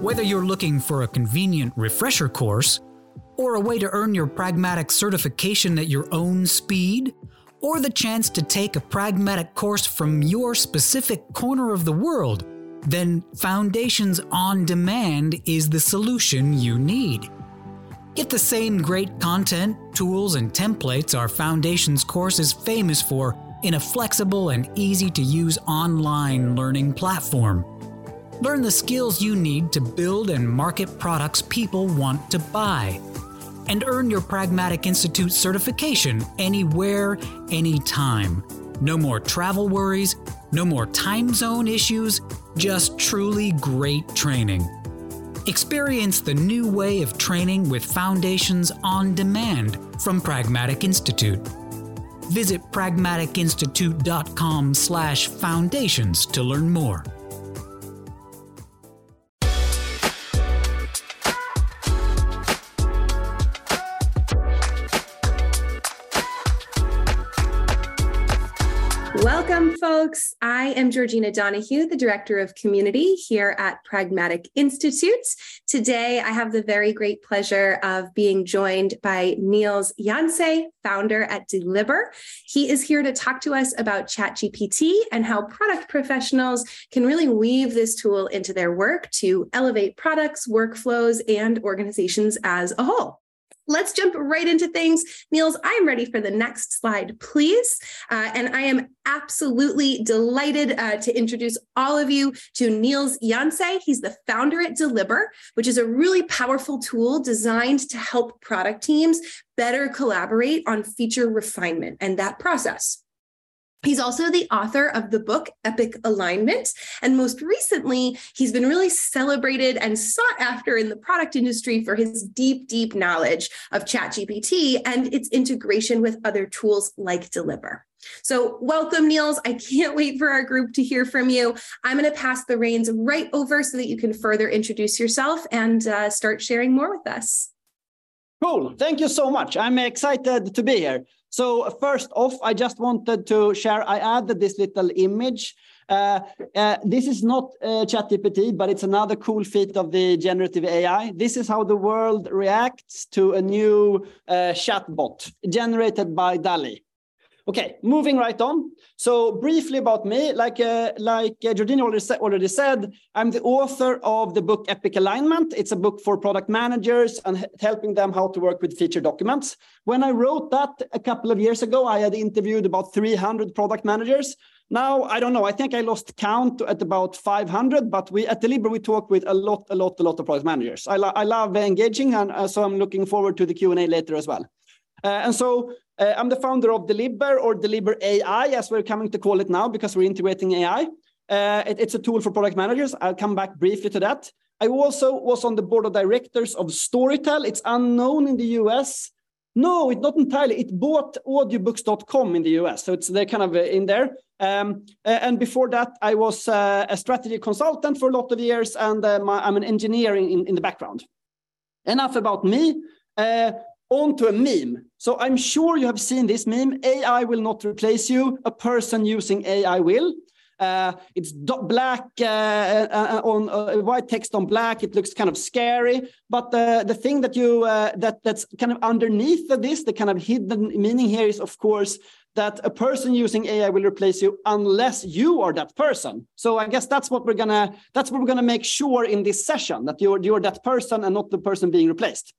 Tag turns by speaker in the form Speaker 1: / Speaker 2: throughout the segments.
Speaker 1: Whether you're looking for a convenient refresher course, or a way to earn your pragmatic certification at your own speed, or the chance to take a pragmatic course from your specific corner of the world, then Foundations on Demand is the solution you need. Get the same great content, tools, and templates our Foundations course is famous for in a flexible and easy to use online learning platform. Learn the skills you need to build and market products people want to buy. And earn your Pragmatic Institute certification anywhere, anytime. No more travel worries, no more time zone issues, just truly great training. Experience the new way of training with Foundations on Demand from Pragmatic Institute. Visit pragmaticinstitute.com/foundations to learn more.
Speaker 2: Folks. I am Georgina Donahue, the Director of Community here at Pragmatic Institute. Today, I have the very great pleasure of being joined by Nils Janse, founder at Delibr. He is here to talk to us about ChatGPT and how product professionals can really weave this tool into their work to elevate products, workflows, and organizations as a whole. Let's jump right into things. Nils, I'm ready for the next slide, please. Uh, and I am absolutely delighted uh, to introduce all of you to Nils Janse. He's the founder at Delibr, which is a really powerful tool designed to help product teams better collaborate on feature refinement and that process. He's also the author of the book Epic Alignment. And most recently, he's been really celebrated and sought after in the product industry for his deep, deep knowledge of ChatGPT and its integration with other tools like Delibr. So, welcome, Nils. I can't wait for our group to hear from you. I'm going to pass the reins right over so that you can further introduce yourself and uh, start sharing more with us.
Speaker 3: Cool. Thank you so much. I'm excited to be here. So first off, I just wanted to share, I added this little image. Uh, uh, this is not uh, ChatGPT, but it's another cool feat of the generative AI. This is how the world reacts to a new uh, chatbot generated by DALL-E. Okay, moving right on. So briefly about me, like uh, like uh, already, sa already said, I'm the author of the book Epic Alignment. It's a book for product managers and helping them how to work with feature documents. When I wrote that a couple of years ago, I had interviewed about 300 product managers. Now, I don't know, I think I lost count at about 500, but we at Delibr, we talk with a lot, a lot, a lot of product managers. I, lo I love engaging, and uh, so I'm looking forward to the Q&A later as well. Uh, and so uh, I'm the founder of Delibr or Delibr AI, as we're coming to call it now, because we're integrating AI. Uh, it, it's a tool for product managers. I'll come back briefly to that. I also was on the board of directors of Storytel. It's unknown in the US. No, it's not entirely. It bought audiobooks.com in the US. So it's they're kind of uh, in there. Um, and before that, I was uh, a strategy consultant for a lot of years, and uh, my, I'm an engineer in, in the background. Enough about me. Uh, onto a meme. So I'm sure you have seen this meme. AI will not replace you. A person using AI will. Uh, it's black uh, uh, uh, on uh, white text on black. It looks kind of scary, but the the thing that you uh, that that's kind of underneath this, the kind of hidden meaning here is, of course, that a person using AI will replace you unless you are that person. So I guess that's what we're gonna that's what we're gonna make sure in this session that you're you're that person and not the person being replaced.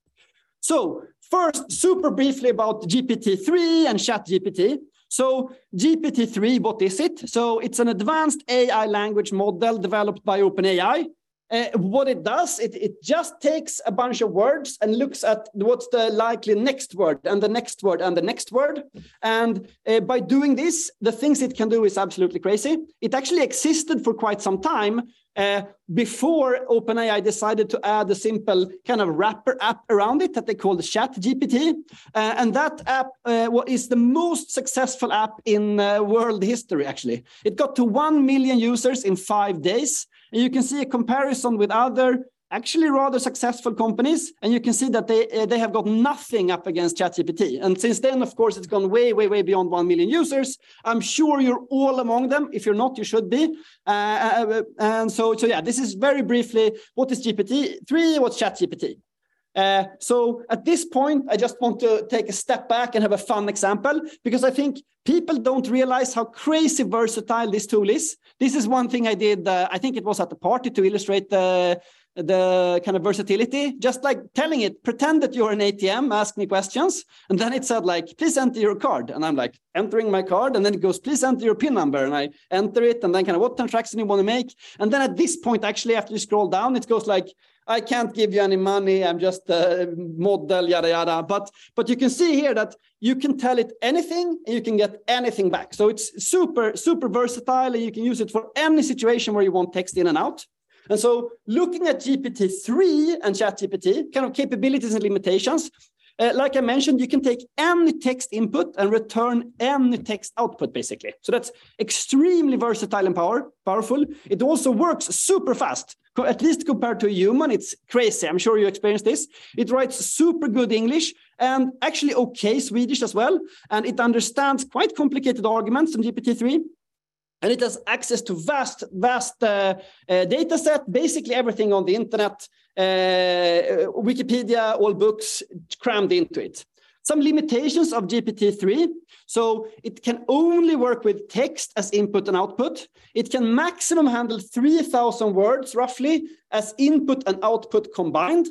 Speaker 3: So first, super briefly about GPT-3 and ChatGPT. So GPT-3, what is it? So it's an advanced AI language model developed by OpenAI. Uh, what it does, it, it just takes a bunch of words and looks at what's the likely next word and the next word and the next word. And uh, by doing this, the things it can do is absolutely crazy. It actually existed for quite some time, uh, before OpenAI decided to add a simple kind of wrapper app around it that they called the Chat GPT. Uh, and that app uh, is the most successful app in uh, world history, actually. It got to 1 million users in five days. And you can see a comparison with other actually rather successful companies, and you can see that they uh, they have got nothing up against ChatGPT. And since then, of course, it's gone way, way, way beyond one million users. I'm sure you're all among them. If you're not, you should be. Uh, uh and so, so yeah, this is very briefly what is GPT three, what's ChatGPT. Uh, so at this point, I just want to take a step back and have a fun example because I think people don't realize how crazy versatile this tool is. This is one thing I did. Uh, I think it was at the party to illustrate the the kind of versatility, just like telling it, pretend that you're an ATM, ask me questions. And then it said like, please enter your card. And I'm like entering my card. And then it goes, please enter your PIN number. And I enter it and then kind of what transaction you want to make. And then at this point, actually, after you scroll down, it goes like, I can't give you any money. I'm just a model, yada, yada. But, but you can see here that you can tell it anything and you can get anything back. So it's super, super versatile and you can use it for any situation where you want text in and out. And so looking at GPT-3 and ChatGPT, kind of capabilities and limitations, uh, like I mentioned, you can take any text input and return any text output, basically. So that's extremely versatile and power, powerful. It also works super fast, at least compared to a human. It's crazy. I'm sure you experienced this. It writes super good English and actually okay Swedish as well. And it understands quite complicated arguments in GPT-3 and it has access to vast, vast uh, uh, data set, basically everything on the internet, uh, Wikipedia, all books crammed into it. Some limitations of GPT-3. So it can only work with text as input and output. It can maximum handle 3,000 words roughly as input and output combined.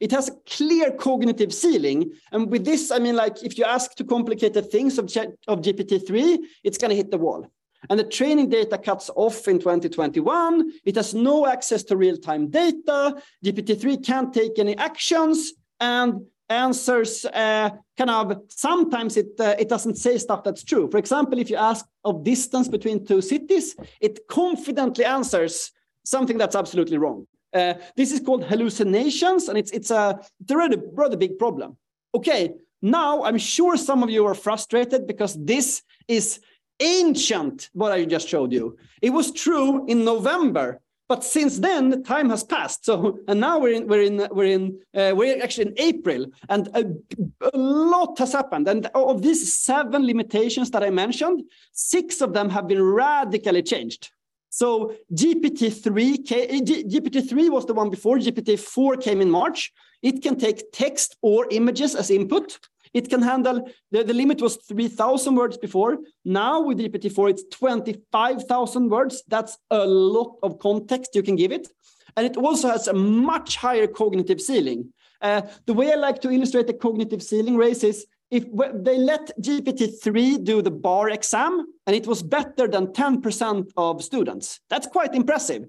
Speaker 3: It has a clear cognitive ceiling. And with this, I mean, like if you ask too complicated things of, of GPT-3, it's going to hit the wall. And the training data cuts off in 2021. It has no access to real-time data. GPT-3 can't take any actions and answers uh, kind of sometimes it uh, it doesn't say stuff that's true. For example, if you ask of distance between two cities, it confidently answers something that's absolutely wrong. Uh, this is called hallucinations, and it's it's a, it's a rather, rather big problem. Okay, now I'm sure some of you are frustrated because this is ancient, what I just showed you. It was true in November, but since then time has passed. So and now we're in we're in we're in uh, we're actually in April, and a, a, lot has happened. And of these seven limitations that I mentioned, six of them have been radically changed. So GPT-3 GPT-3 was the one before. GPT-4 came in March. It can take text or images as input. It can handle, the, the limit was 3,000 words before. Now with GPT-4, it's 25,000 words. That's a lot of context you can give it. And it also has a much higher cognitive ceiling. Uh, the way I like to illustrate the cognitive ceiling race is if they let GPT-3 do the bar exam and it was better than 10% of students. That's quite impressive.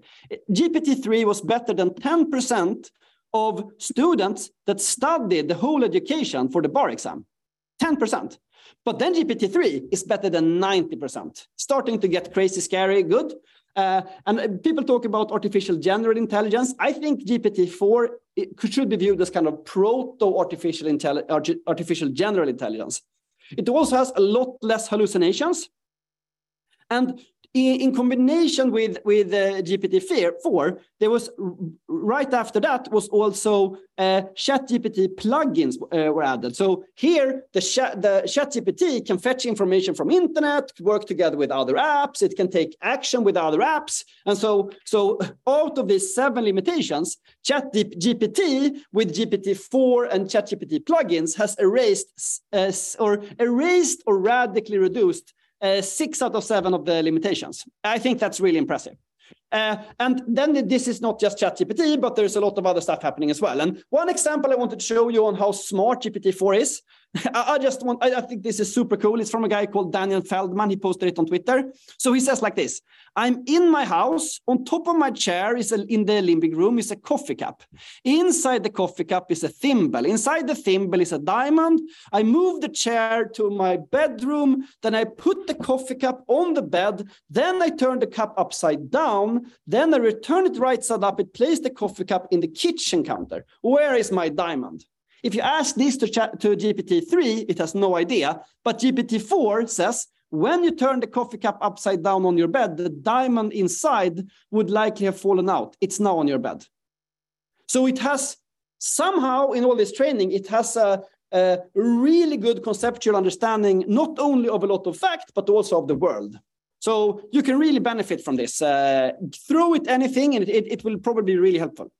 Speaker 3: GPT-3 was better than 10% of students that studied the whole education for the bar exam. 10%. But then GPT-3 is better than 90%, starting to get crazy, scary, good. Uh, and people talk about artificial general intelligence. I think GPT-4 should be viewed as kind of proto-artificial artificial general intelligence. It also has a lot less hallucinations. And in, in combination with with uh, GPT-4, there was right after that was also uh, ChatGPT plugins uh, were added. So here the chat the can fetch information from internet, work together with other apps. It can take action with other apps, and so so out of these seven limitations, ChatGPT with GPT-4 and ChatGPT plugins has erased uh, or erased or radically reduced uh, six out of seven of the limitations. I think that's really impressive. Uh, and then this is not just ChatGPT, but there's a lot of other stuff happening as well. And one example I wanted to show you on how smart GPT-4 is I, just want, I, I, think this is super cool. It's from a guy called Daniel Feldman. He posted it on Twitter. So he says like this I'm in my house. On top of my chair is a, in the living room is a coffee cup. Inside the coffee cup is a thimble. Inside the thimble is a diamond. I move the chair to my bedroom. Then I put the coffee cup on the bed. Then I turn the cup upside down. Then I return it right side up. It places the coffee cup in the kitchen counter. Where is my diamond? If you ask this to, to GPT-3, it has no idea. But GPT-4 says, when you turn the coffee cup upside down on your bed, the diamond inside would likely have fallen out. It's now on your bed. So it has somehow in all this training, it has a, a really good conceptual understanding, not only of a lot of fact, but also of the world. So you can really benefit from this. Uh, throw it anything and it, it will probably be really helpful.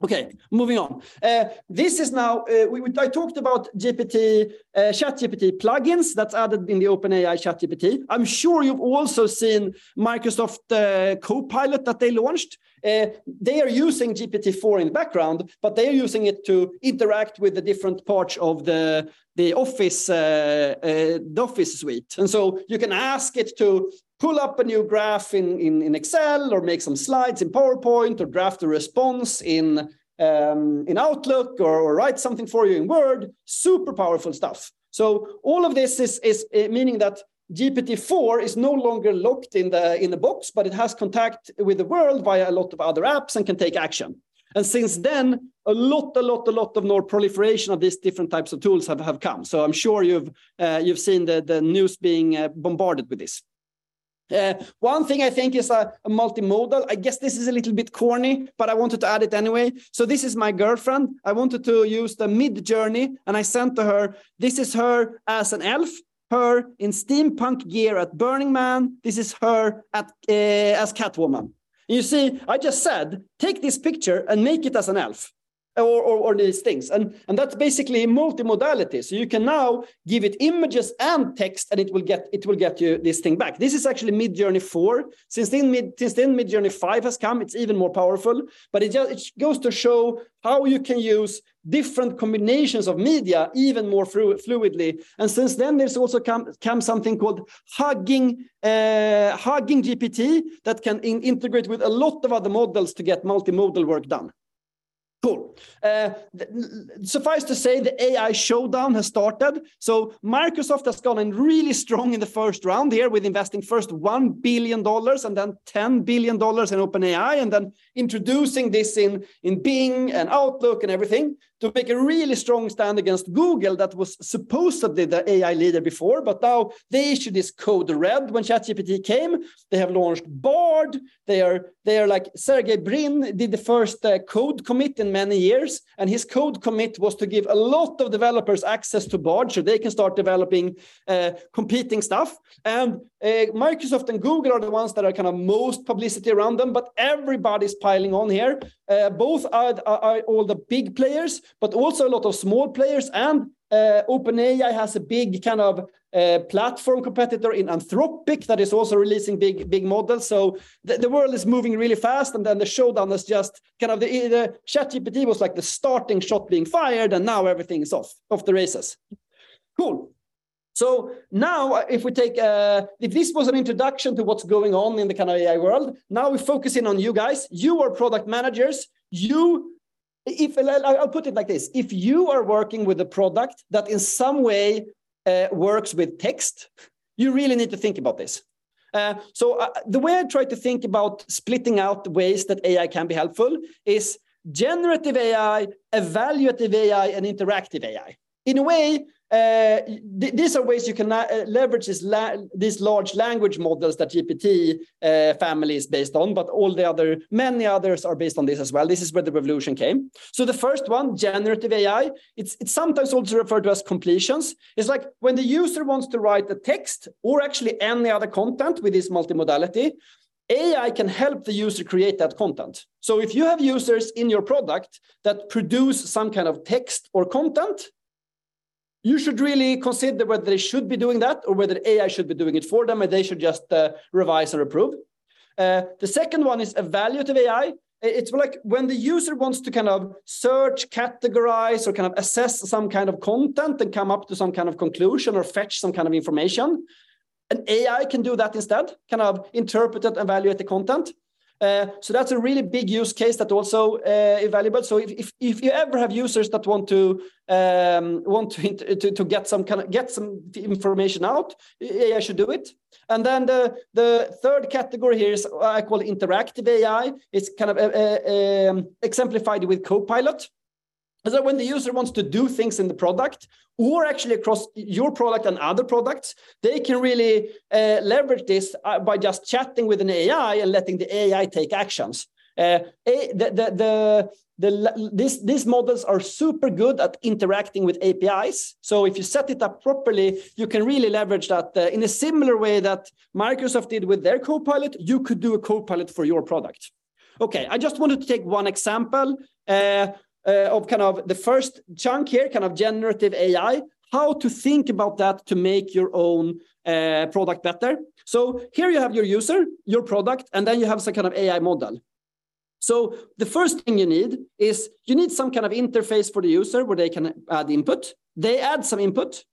Speaker 3: Okay, moving on. Uh, this is now, uh, we, I talked about GPT, uh, ChatGPT plugins that's added in the OpenAI ChatGPT. I'm sure you've also seen Microsoft uh, Copilot that they launched. Uh, they are using GPT-4 in the background, but they are using it to interact with the different parts of the, the Office, uh, uh, the Office suite. And so you can ask it to pull up a new graph in, in, in Excel or make some slides in PowerPoint or draft a response in, um, in Outlook or, or, write something for you in Word. Super powerful stuff. So all of this is, is uh, meaning that GPT-4 is no longer locked in the, in the box, but it has contact with the world via a lot of other apps and can take action. And since then, a lot, a lot, a lot of more proliferation of these different types of tools have, have come. So I'm sure you've uh, you've seen the, the news being uh, bombarded with this. Uh, one thing I think is a, a, multimodal. I guess this is a little bit corny, but I wanted to add it anyway. So this is my girlfriend. I wanted to use the Midjourney, and I sent to her. This is her as an elf. Her in steampunk gear at Burning Man. This is her at uh, as Catwoman. You see, I just said, take this picture and make it as an elf or, or, or, these things. And, and that's basically multimodality. So you can now give it images and text, and it will get it will get you this thing back. This is actually Midjourney 4. Since then, Mid, since then Midjourney 5 has come, it's even more powerful. But it just it goes to show how you can use different combinations of media even more fluidly. And since then, there's also come, come something called Hugging uh, Hugging GPT that can in, integrate with a lot of other models to get multimodal work done. Cool. Uh, suffice to say, the AI showdown has started. So Microsoft has gone in really strong in the first round here with investing first $1 billion and then $10 billion in OpenAI and then introducing this in, in Bing and Outlook and everything to make a really strong stand against Google that was supposedly the AI leader before, but now they issued this code red when ChatGPT came. They have launched Bard. They are they are like Sergey Brin did the first uh, code commit in many years, and his code commit was to give a lot of developers access to Bard so they can start developing uh, competing stuff. And uh, Microsoft and Google are the ones that are kind of most publicity around them, but everybody's piling on here. Uh, both are, are, are, all the big players, but also a lot of small players. And uh, OpenAI has a big kind of uh, platform competitor in Anthropic that is also releasing big big models. So the, the world is moving really fast, and then the showdown is just kind of the, the ChatGPT was like the starting shot being fired, and now everything is off off the races. Cool. So now, uh, if we take, uh, if this was an introduction to what's going on in the kind of AI world, now we focus in on you guys. You are product managers. You, if I'll put it like this: if you are working with a product that in some way uh, works with text, you really need to think about this. Uh, so uh, the way I try to think about splitting out ways that AI can be helpful is generative AI, evaluative AI, and interactive AI. In a way, uh, th these are ways you can uh, leverage la these large language models that GPT uh, family is based on, but all the other, many others are based on this as well. This is where the revolution came. So the first one, generative AI, it's, it's sometimes also referred to as completions. It's like when the user wants to write a text or actually any other content with this multimodality, AI can help the user create that content. So if you have users in your product that produce some kind of text or content, you should really consider whether they should be doing that or whether AI should be doing it for them and they should just uh, revise and approve. Uh, the second one is evaluative AI. It's like when the user wants to kind of search, categorize, or kind of assess some kind of content and come up to some kind of conclusion or fetch some kind of information. An AI can do that instead, kind of interpret and evaluate the content. Uh, so that's a really big use case that also uh, valuable. So if, if, if you ever have users that want to um, want to, to, to get some kind of get some information out, AI should do it. And then the the third category here is I call interactive AI. It's kind of uh, uh um, exemplified with Copilot. So when the user wants to do things in the product or actually across your product and other products, they can really uh, leverage this uh, by just chatting with an AI and letting the AI take actions. Uh, the, the, the, the, this, these models are super good at interacting with APIs. So if you set it up properly, you can really leverage that uh, in a similar way that Microsoft did with their Copilot, you could do a Copilot for your product. Okay, I just wanted to take one example uh, uh, of kind of the first chunk here, kind of generative AI, how to think about that to make your own uh, product better. So here you have your user, your product, and then you have some kind of AI model. So the first thing you need is you need some kind of interface for the user where they can add input. They add some input.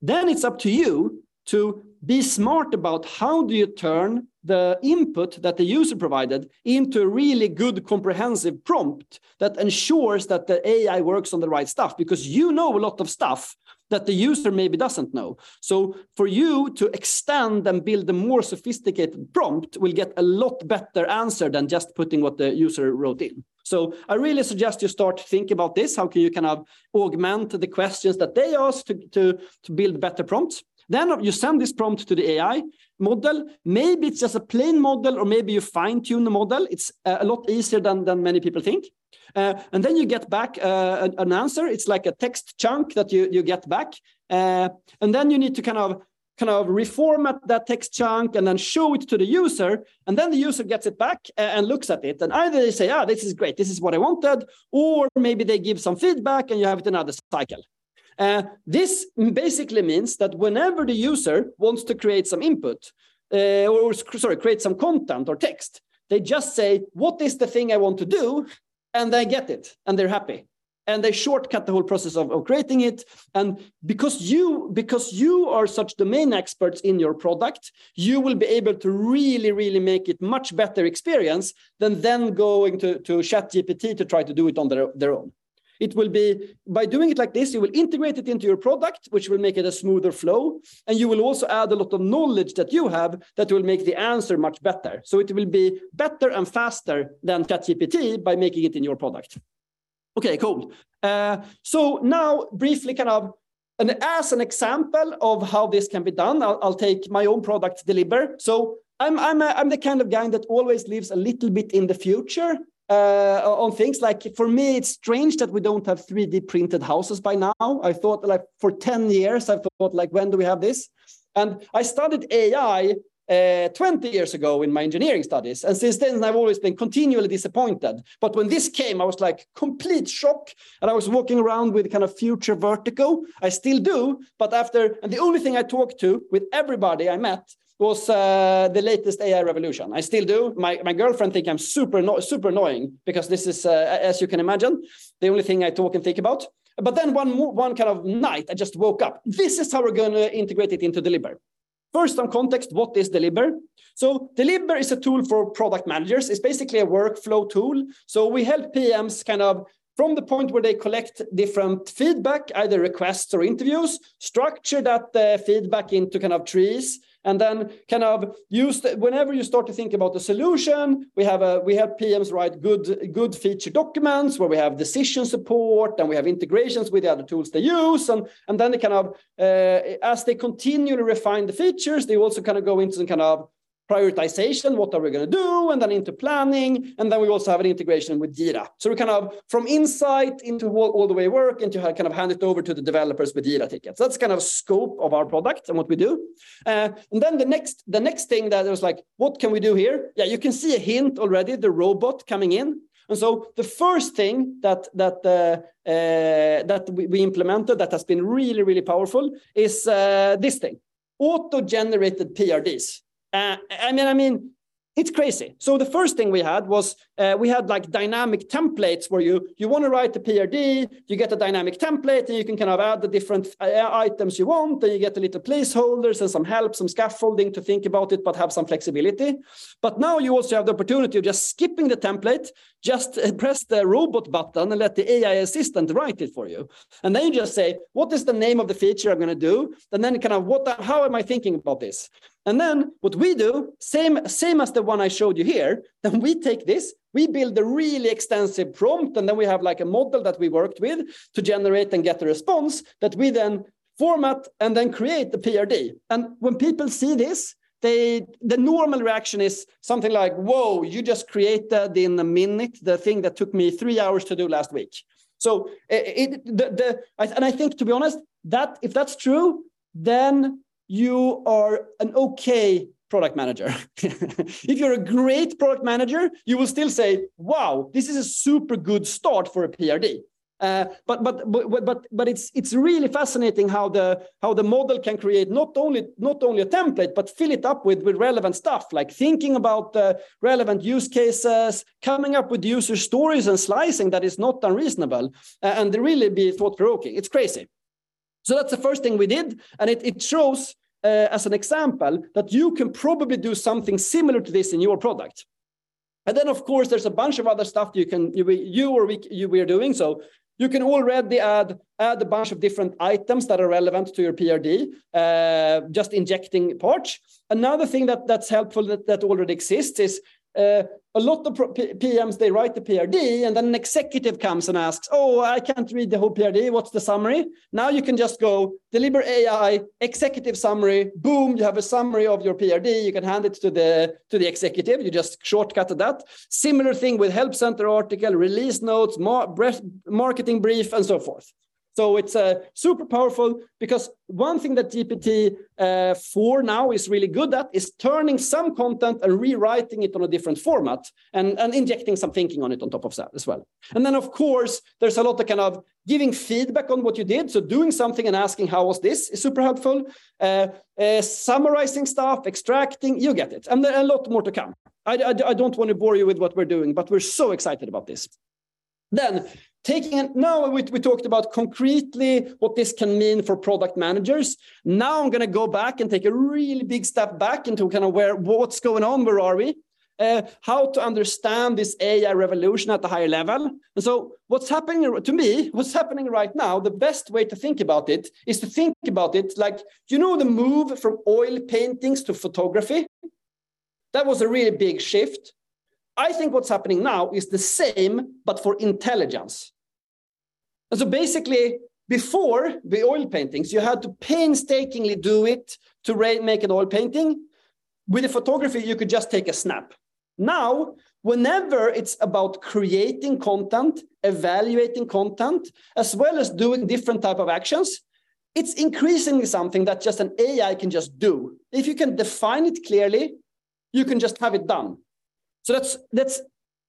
Speaker 3: Then it's up to you to be smart about how do you turn the input that the user provided into a really good comprehensive prompt that ensures that the AI works on the right stuff because you know a lot of stuff that the user maybe doesn't know. So for you to extend and build a more sophisticated prompt will get a lot better answer than just putting what the user wrote in. So I really suggest you start to think about this. How can you kind of augment the questions that they ask to, to, to build better prompts? Then you send this prompt to the AI model. Maybe it's just a plain model, or maybe you fine tune the model. It's a lot easier than, than many people think. Uh, and then you get back uh, an answer. It's like a text chunk that you, you get back. Uh, and then you need to kind of kind of reformat that text chunk and then show it to the user. And then the user gets it back and looks at it. And either they say, ah, this is great, this is what I wanted, or maybe they give some feedback and you have it another cycle. Uh, this basically means that whenever the user wants to create some input, uh, or sorry, create some content or text, they just say, what is the thing I want to do? And they get it and they're happy. And they shortcut the whole process of, of creating it. And because you, because you are such domain experts in your product, you will be able to really, really make it much better experience than then going to, to ChatGPT to try to do it on their, their own. It will be by doing it like this, you will integrate it into your product, which will make it a smoother flow. And you will also add a lot of knowledge that you have that will make the answer much better. So it will be better and faster than ChatGPT by making it in your product. Okay, cool. Uh, so now briefly kind of and as an example of how this can be done, I'll, I'll take my own product, Delibr. So I'm, I'm, a, I'm the kind of guy that always lives a little bit in the future uh, on things. Like for me it's strange that we don't have 3d printed houses by now. I thought like for 10 years i thought like when do we have this? And i studied ai uh, 20 years ago in my engineering studies. And since then i've always been continually disappointed. But when this came i was like complete shock. And i was walking around with kind of future vertigo. I still do. But after and the only thing i talked to with everybody i met was uh, the latest AI revolution. I still do. My, my girlfriend think I'm super super annoying because this is, uh, as you can imagine, the only thing I talk and think about. But then one one kind of night, I just woke up. This is how we're going to integrate it into Delibr. First, some context. What is Delibr? So Delibr is a tool for product managers. It's basically a workflow tool. So we help PMs kind of from the point where they collect different feedback, either requests or interviews, structure that uh, feedback into kind of trees, and then kind of use the, whenever you start to think about the solution we have a we have pms write good good feature documents where we have decision support and we have integrations with the other tools they use. And and then they kind of uh, as they continually refine the features they also kind of go into some kind of prioritization, what are we going to do, and then into planning, and then we also have an integration with Jira. So we kind of from insight into all, all the way work into kind of hand it over to the developers with Jira tickets. That's kind of scope of our product and what we do. Uh, and then the next the next thing that was like, what can we do here? Yeah, you can see a hint already, the robot coming in. And so the first thing that that uh, uh, that we, we, implemented that has been really really powerful is uh, this thing, auto-generated PRDs. Uh, I mean, I mean, it's crazy. So the first thing we had was uh, we had like dynamic templates where you you want to write the PRD, you get a dynamic template, and you can kind of add the different uh, items you want, and you get a little placeholders and some help, some scaffolding to think about it, but have some flexibility. But now you also have the opportunity of just skipping the template, just press the robot button and let the AI assistant write it for you, and then you just say, what is the name of the feature I'm going to do, and then kind of what, how am I thinking about this? And then what we do, same, same as the one I showed you here, then we take this, we build a really extensive prompt, and then we have like a model that we worked with to generate and get a response that we then format and then create the PRD. And when people see this, they the normal reaction is something like, "Whoa, you just created in a minute the thing that took me three hours to do last week." So it, the, the and I think to be honest, that if that's true, then you are an okay product manager. if you're a great product manager, you will still say, "Wow, this is a super good start for a PRD." Uh, but, but but but but it's it's really fascinating how the how the model can create not only not only a template but fill it up with with relevant stuff like thinking about uh, relevant use cases, coming up with user stories and slicing that is not unreasonable, uh, and really be thought provoking. It's crazy. So that's the first thing we did, and it it shows uh, as an example that you can probably do something similar to this in your product. And then, of course, there's a bunch of other stuff you can you, you or we you we are doing. So you can already add add a bunch of different items that are relevant to your PRD, uh, just injecting parts. Another thing that that's helpful that, that already exists is uh, a lot of PMs they write the PRD and then an executive comes and asks, "Oh, I can't read the whole PRD. What's the summary?" Now you can just go Delibr AI executive summary. Boom, you have a summary of your PRD. You can hand it to the to the executive. You just shortcut that. Similar thing with help center article, release notes, mar marketing brief, and so forth. So it's uh, super powerful because one thing that GPT uh, 4 now is really good at is turning some content and rewriting it on a different format and, and injecting some thinking on it on top of that as well. And then, of course, there's a lot of kind of giving feedback on what you did. So doing something and asking, how was this is super helpful. Uh, uh summarizing stuff, extracting, you get it. And a lot more to come. I, I, I don't want to bore you with what we're doing, but we're so excited about this. Then taking it now we, we talked about concretely what this can mean for product managers. Now i'm going to go back and take a really big step back into kind of where what's going on where are we? Uh, how to understand this ai revolution at a higher level. And so what's happening to me what's happening right now the best way to think about it is to think about it like you know the move from oil paintings to photography? That was a really big shift I think what's happening now is the same, but for intelligence. And so basically, before the oil paintings, you had to painstakingly do it to make an oil painting. With the photography, you could just take a snap. Now, whenever it's about creating content, evaluating content, as well as doing different type of actions, it's increasingly something that just an AI can just do. If you can define it clearly, you can just have it done. So that's that's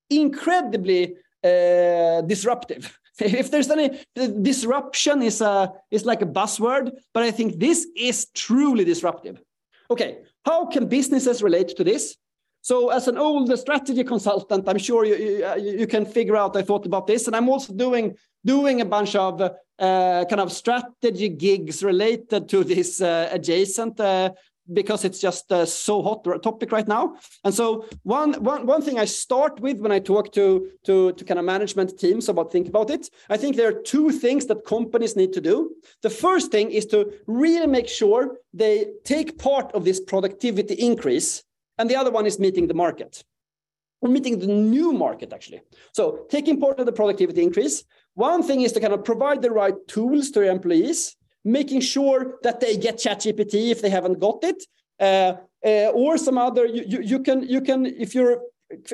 Speaker 3: incredibly uh, disruptive. if there's any disruption is a is like a buzzword, but I think this is truly disruptive. Okay, how can businesses relate to this? So as an old strategy consultant, I'm sure you, you, you can figure out I thought about this, and I'm also doing doing a bunch of uh, kind of strategy gigs related to this uh, adjacent uh, because it's just uh, so hot topic right now. And so one, one, one thing I start with when I talk to, to, to kind of management teams about think about it, I think there are two things that companies need to do. The first thing is to really make sure they take part of this productivity increase. And the other one is meeting the market or meeting the new market actually. So taking part of the productivity increase. One thing is to kind of provide the right tools to your employees making sure that they get ChatGPT if they haven't got it, uh, uh, or some other. You, you, you can you can if you're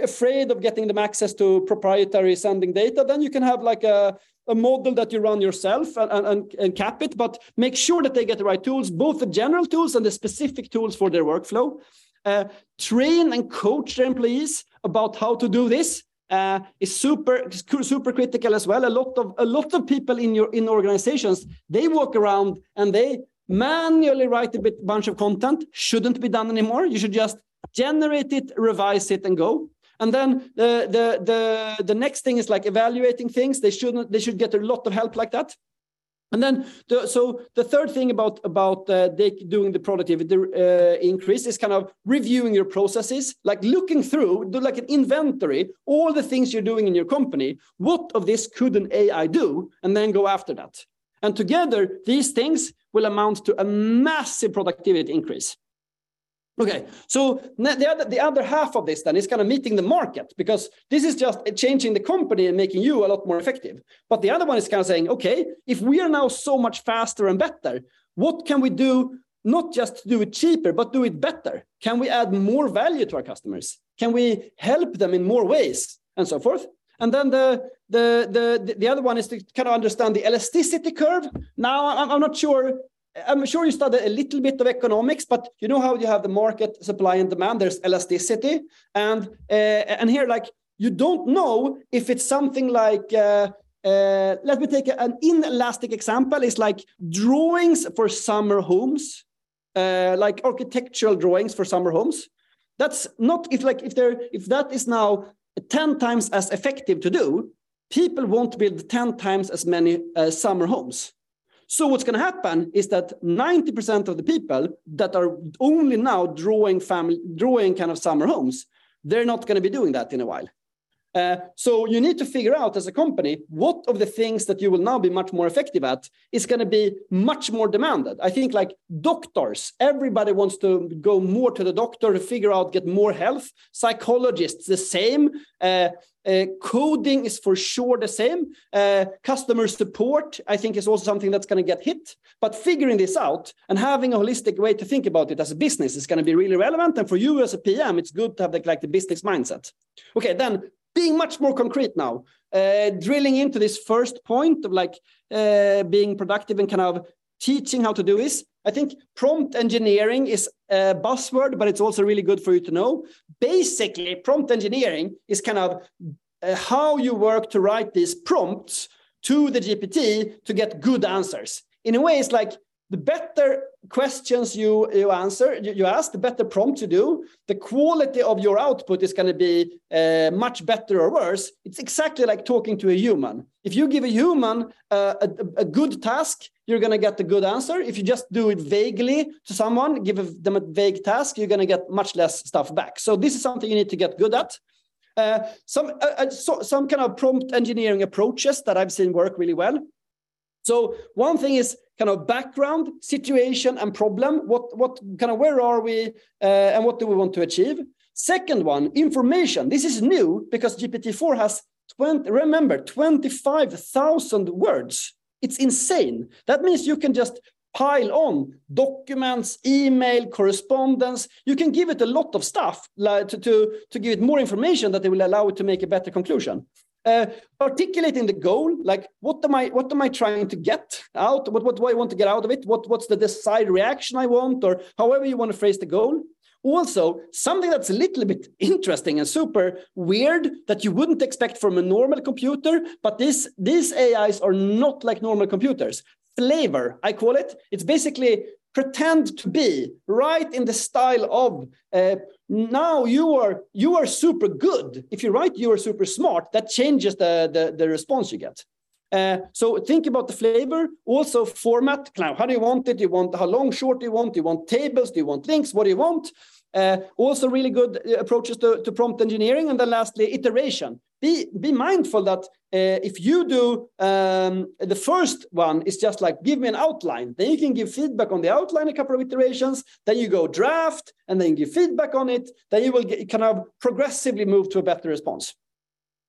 Speaker 3: afraid of getting them access to proprietary sending data, then you can have like a a model that you run yourself and, and, and cap it, but make sure that they get the right tools, both the general tools and the specific tools for their workflow. Uh, train and coach their employees about how to do this uh, is super super critical as well. A lot of a lot of people in your in organizations they walk around and they manually write a bit bunch of content. Shouldn't be done anymore. You should just generate it, revise it, and go. And then the the the the next thing is like evaluating things. They shouldn't they should get a lot of help like that. And then, the, so the third thing about about uh, doing the productivity uh, increase is kind of reviewing your processes, like looking through, do like an inventory, all the things you're doing in your company. What of this could an AI do, and then go after that. And together, these things will amount to a massive productivity increase. Okay, so the other, the other half of this then is kind of meeting the market because this is just changing the company and making you a lot more effective. But the other one is kind of saying, okay, if we are now so much faster and better, what can we do not just do it cheaper, but do it better? Can we add more value to our customers? Can we help them in more ways and so forth? And then the, the, the, the other one is to kind of understand the elasticity curve. Now, I'm, I'm not sure I'm sure you studied a little bit of economics, but you know how you have the market supply and demand. There's elasticity, and uh, and here like you don't know if it's something like. Uh, uh, let me take an inelastic example. It's like drawings for summer homes, uh, like architectural drawings for summer homes. That's not if like if there if that is now ten times as effective to do, people won't build ten times as many uh, summer homes so what's going to happen is that 90% of the people that are only now drawing family, drawing kind of summer homes, they're not going to be doing that in a while. Uh, so you need to figure out as a company what of the things that you will now be much more effective at is going to be much more demanded. I think like doctors, everybody wants to go more to the doctor to figure out, get more health. Psychologists, the same. Uh, coding is for sure the same. Uh, customer support, I think, is also something that's going to get hit. But figuring this out and having a holistic way to think about it as a business is going to be really relevant. And for you as a PM, it's good to have the, like the business mindset. Okay, then being much more concrete now, uh, drilling into this first point of like uh, being productive and kind of teaching how to do this. I think prompt engineering is a buzzword, but it's also really good for you to know. Basically, prompt engineering is kind of uh, how you work to write these prompts to the GPT to get good answers. In a way, it's like the better questions you, you answer, you, you ask, the better prompt you do, the quality of your output is going to be uh, much better or worse. It's exactly like talking to a human. If you give a human uh, a, a good task, you're going to get a good answer. If you just do it vaguely to someone, give them a vague task, you're going to get much less stuff back. So this is something you need to get good at. Uh, some uh, uh, so, some kind of prompt engineering approaches that I've seen work really well. So one thing is kind of background, situation, and problem. What what kind of where are we, uh, and what do we want to achieve? Second one, information. This is new because GPT-4 has 20. Remember, 25,000 words. It's insane. That means you can just pile on documents, email, correspondence. You can give it a lot of stuff like, to, to, to give it more information that it will allow it to make a better conclusion. Uh, articulating the goal, like what am I what am I trying to get out? What, what do I want to get out of it? What, what's the desired reaction I want, or however you want to phrase the goal. Also, something that's a little bit interesting and super weird that you wouldn't expect from a normal computer, but this, these AIs are not like normal computers. Flavor, I call it. It's basically pretend to be right in the style of uh, now you are you are super good if you write you are super smart that changes the the, the response you get uh, so think about the flavor, also format. How do you want it? You want how long, short do you want? Do you want tables? Do you want links? What do you want? Uh, also, really good approaches to, to, prompt engineering. And then lastly, iteration. Be, be mindful that uh, if you do um, the first one is just like give me an outline, then you can give feedback on the outline a couple of iterations. Then you go draft and then give feedback on it. Then you will get, kind of progressively move to a better response.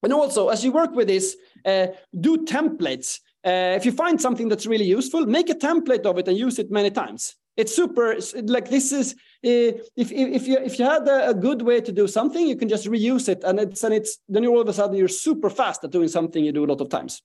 Speaker 3: And also, as you work with this, uh, do templates. Uh, if you find something that's really useful, make a template of it and use it many times. It's super. Like this is if if you if you had a, good way to do something, you can just reuse it, and it's and it's then you're all of a sudden you're super fast at doing something you do a lot of times.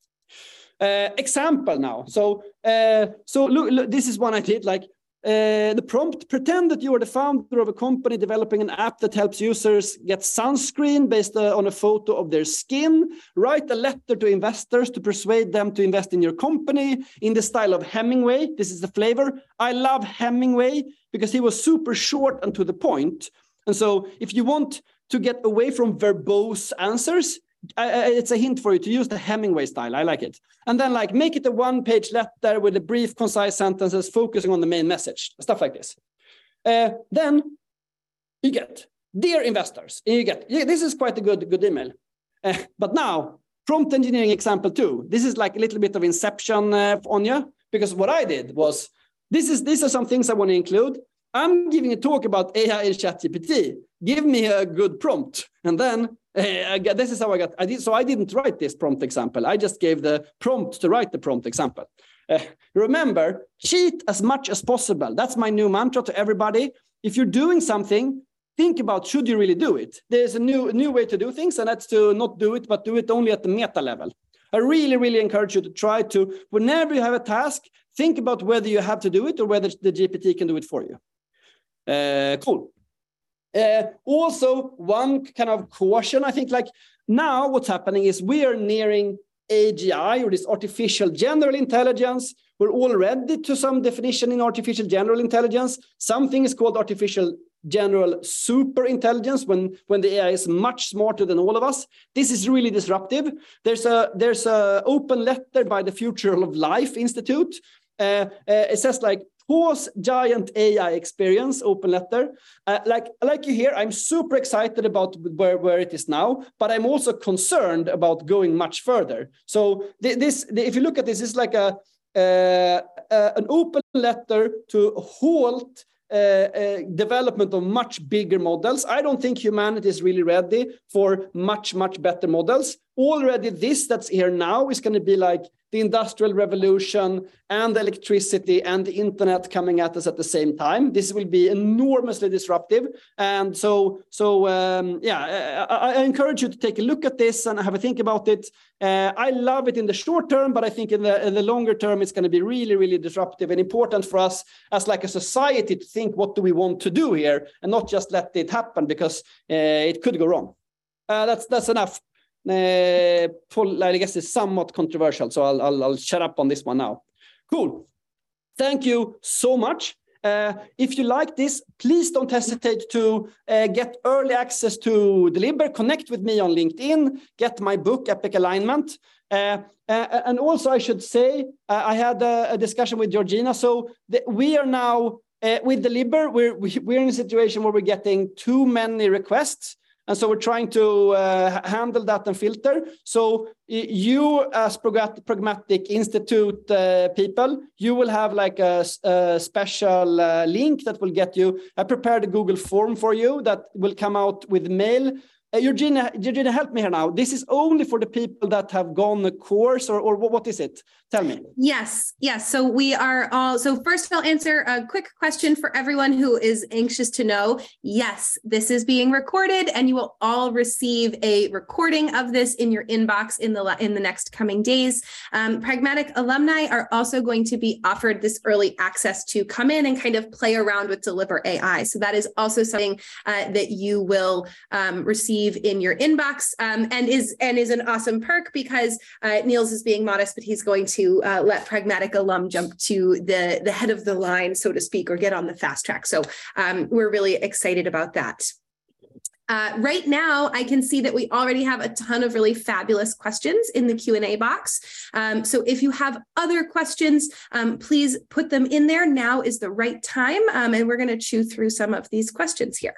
Speaker 3: Uh, example now. So uh, so look, look, this is one I did. Like uh, the prompt, pretend that you are the founder of a company developing an app that helps users get sunscreen based uh, on a photo of their skin. Write a letter to investors to persuade them to invest in your company in the style of Hemingway. This is the flavor. I love Hemingway because he was super short and to the point. And so if you want to get away from verbose answers, It's a hint for you to use the Hemingway style. I like it. And then like make it a one page letter with a brief, concise sentences focusing on the main message, stuff like this. Uh, then you get, dear investors, you get, yeah, this is quite a good, good email. Uh, but now prompt engineering example two. This is like a little bit of inception uh, on you because what I did was, this is, these are some things I want to include. I'm giving a talk about AI in ChatGPT. Give me a good prompt. And then uh, this is how I got. I did so. I didn't write this prompt example. I just gave the prompt to write the prompt example. Uh, remember, cheat as much as possible. That's my new mantra to everybody. If you're doing something, think about should you really do it. There's a new new way to do things, and that's to not do it, but do it only at the meta level. I really, really encourage you to try to, whenever you have a task, think about whether you have to do it or whether the GPT can do it for you. Uh, cool. Uh, also, one kind of caution, I think like now what's happening is we are nearing AGI or this artificial general intelligence. We're already to some definition in artificial general intelligence. Something is called artificial general super intelligence when when the AI is much smarter than all of us. This is really disruptive. There's a there's a open letter by the Future of Life Institute. Uh, uh, it says like pause giant AI experience open letter. Uh, like like you hear, I'm super excited about where where it is now, but I'm also concerned about going much further. So th this if you look at this, it's like a uh, uh, an open letter to halt uh, uh, development of much bigger models. I don't think humanity is really ready for much, much better models. Already this that's here now is going to be like the industrial revolution and electricity and the internet coming at us at the same time. This will be enormously disruptive. And so, so um, yeah, I, I, encourage you to take a look at this and have a think about it. Uh, I love it in the short term, but I think in the, in the longer term, it's going to be really, really disruptive and important for us as like a society to think, what do we want to do here? And not just let it happen because uh, it could go wrong. Uh, that's that's enough uh, I guess it's somewhat controversial, so I'll, I'll, I'll shut up on this one now. Cool. Thank you so much. Uh, if you like this, please don't hesitate to uh, get early access to Delibr. Connect with me on LinkedIn. Get my book, Epic Alignment. Uh, and also, I should say, I had a, a, discussion with Georgina. So the, we are now with Delibr. We're we're in a situation where we're getting too many requests. And so we're trying to uh, handle that and filter. So you as Pragmatic Institute uh, people, you will have like a, a special uh, link that will get you. I prepared a Google form for you that will come out with mail uh, Eugenia, Eugenia, help me here now. This is only for the people that have gone a course, or, or what is it? Tell me.
Speaker 2: Yes, yes. So we are all. So first, I'll answer a quick question for everyone who is anxious to know. Yes, this is being recorded, and you will all receive a recording of this in your inbox in the in the next coming days. Um, Pragmatic alumni are also going to be offered this early access to come in and kind of play around with Delibr AI. So that is also something uh, that you will um, receive in your inbox um, and is and is an awesome perk because uh, Nils is being modest, but he's going to uh, let Pragmatic alum jump to the, the head of the line, so to speak, or get on the fast track. So um, we're really excited about that. Uh, right now, I can see that we already have a ton of really fabulous questions in the Q&A box. Um, so if you have other questions, um, please put them in there. Now is the right time, um, and we're going to chew through some of these questions here.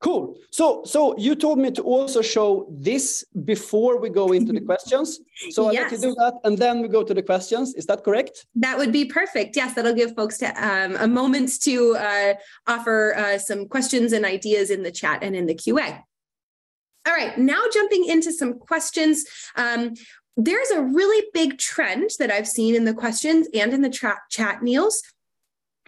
Speaker 3: Cool. So, so you told me to also show this before we go into the questions. So I'll let you do that, and then we go to the questions. Is that correct?
Speaker 2: That would be perfect. Yes, that'll give folks to, um, a moment to uh, offer uh, some questions and ideas in the chat and in the QA. All right, now jumping into some questions. Um, there's a really big trend that I've seen in the questions and in the chat, chat Nils,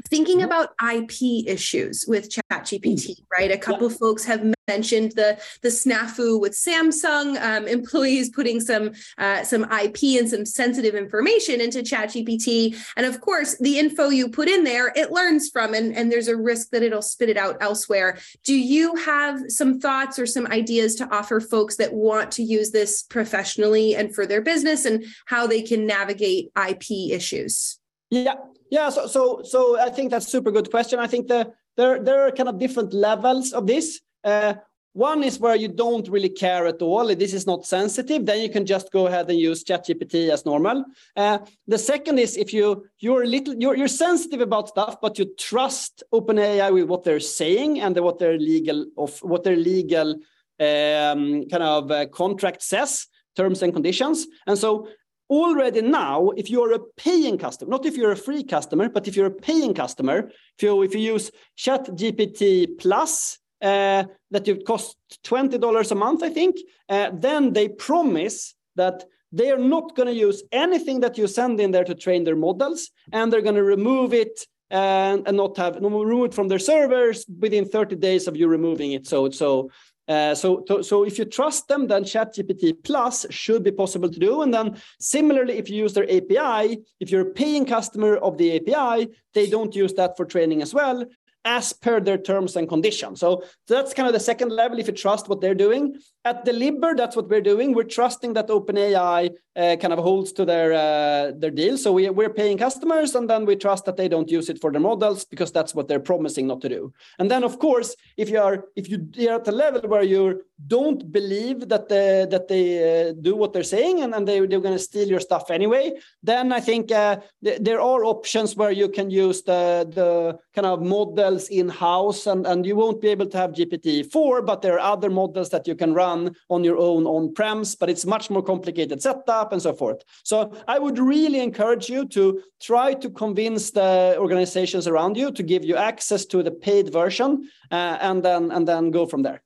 Speaker 2: thinking mm-hmm. about IP issues with ChatGPT, right? A couple yeah. folks have mentioned the the snafu with Samsung um, employees putting some uh, some IP and some sensitive information into ChatGPT, and of course, the info you put in there, it learns from, and and there's a risk that it'll spit it out elsewhere. Do you have some thoughts or some ideas to offer folks that want to use this professionally and for their business, and how they can navigate IP issues?
Speaker 3: Yeah, yeah. So, so, so I think that's super good question. I think the, there, there are kind of different levels of this. Uh, one is where you don't really care at all. This is not sensitive. Then you can just go ahead and use ChatGPT as normal. Uh, the second is if you you're little you're, you're sensitive about stuff, but you trust OpenAI with what they're saying and what their legal of what their legal um, kind of uh, contract says, terms and conditions. And so already now, if you're a paying customer, not if you're a free customer, but if you're a paying customer, if you, if you use Chat GPT Plus, uh, that it costs $20 a month, I think, uh, then they promise that they are not going to use anything that you send in there to train their models, and they're going to remove it and, and not have remove it from their servers within 30 days of you removing it. So so uh, so, so, so if you trust them, then ChatGPT Plus should be possible to do. And then similarly, if you use their API, if you're a paying customer of the API, they don't use that for training as well as per their terms and conditions. So that's kind of the second level if you trust what they're doing. At Delibr, that's what we're doing. We're trusting that OpenAI uh, kind of holds to their uh, their deal. So we, we're paying customers, and then we trust that they don't use it for their models because that's what they're promising not to do. And then, of course, if you are if you are at a level where you don't believe that they, that they uh, do what they're saying and, and they, they're going to steal your stuff anyway, then I think uh, th- there are options where you can use the the kind of models in house, and and you won't be able to have GPT four, but there are other models that you can run on your own on-prems, but it's much more complicated setup and so forth. So I would really encourage you to try to convince the organizations around you to give you access to the paid version, uh, and then and then go from there.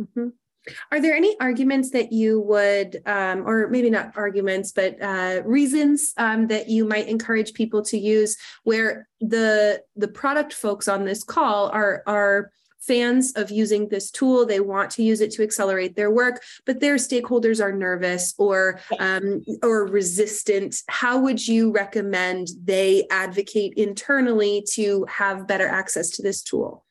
Speaker 2: Mm-hmm. Are there any arguments that you would, um, or maybe not arguments, but uh, reasons um, that you might encourage people to use where the the product folks on this call are are fans of using this tool. They want to use it to accelerate their work, but their stakeholders are nervous or um, or resistant. How would you recommend they advocate internally to have better access to this tool?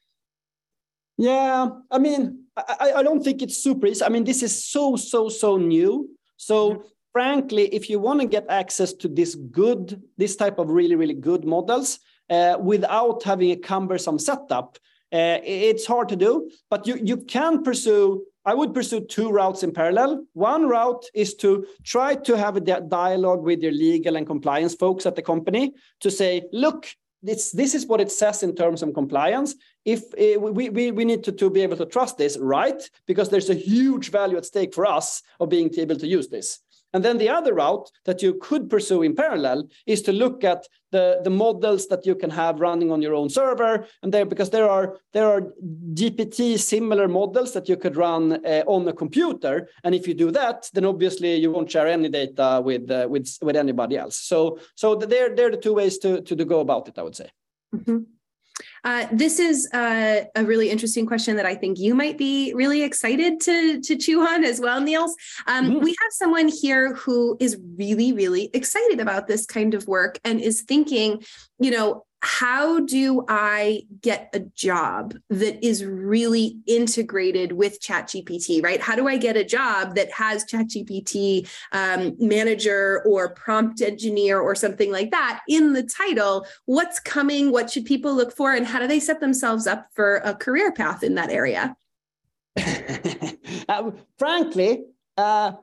Speaker 3: Yeah, I mean, I, I don't think it's super easy. I mean, this is so so so new. So. Mm-hmm. Frankly, if you want to get access to this good, this type of really, really good models, uh, without having a cumbersome setup, uh, it's hard to do, but you, you can pursue, I would pursue two routes in parallel. One route is to try to have a dialogue with your legal and compliance folks at the company to say, look, this, this is what it says in terms of compliance. If uh, we, we, we need to, to be able to trust this, right? Because there's a huge value at stake for us of being able to use this. And then the other route that you could pursue in parallel is to look at the, the models that you can have running on your own server. And there, because there are there are GPT similar models that you could run uh, on a computer. And if you do that, then obviously you won't share any data with uh, with with anybody else. So so they're they're the two ways to to, go about it. I would say.
Speaker 2: Mm-hmm. Uh, this is uh, a really interesting question that I think you might be really excited to, to chew on as well, Nils. Um, mm-hmm. We have someone here who is really, really excited about this kind of work and is thinking, you know, how do I get a job that is really integrated with ChatGPT, right? How do I get a job that has ChatGPT um, manager or prompt engineer or something like that in the title? What's coming? What should people look for? And how do they set themselves up for a career path in that area?
Speaker 3: uh, frankly, uh,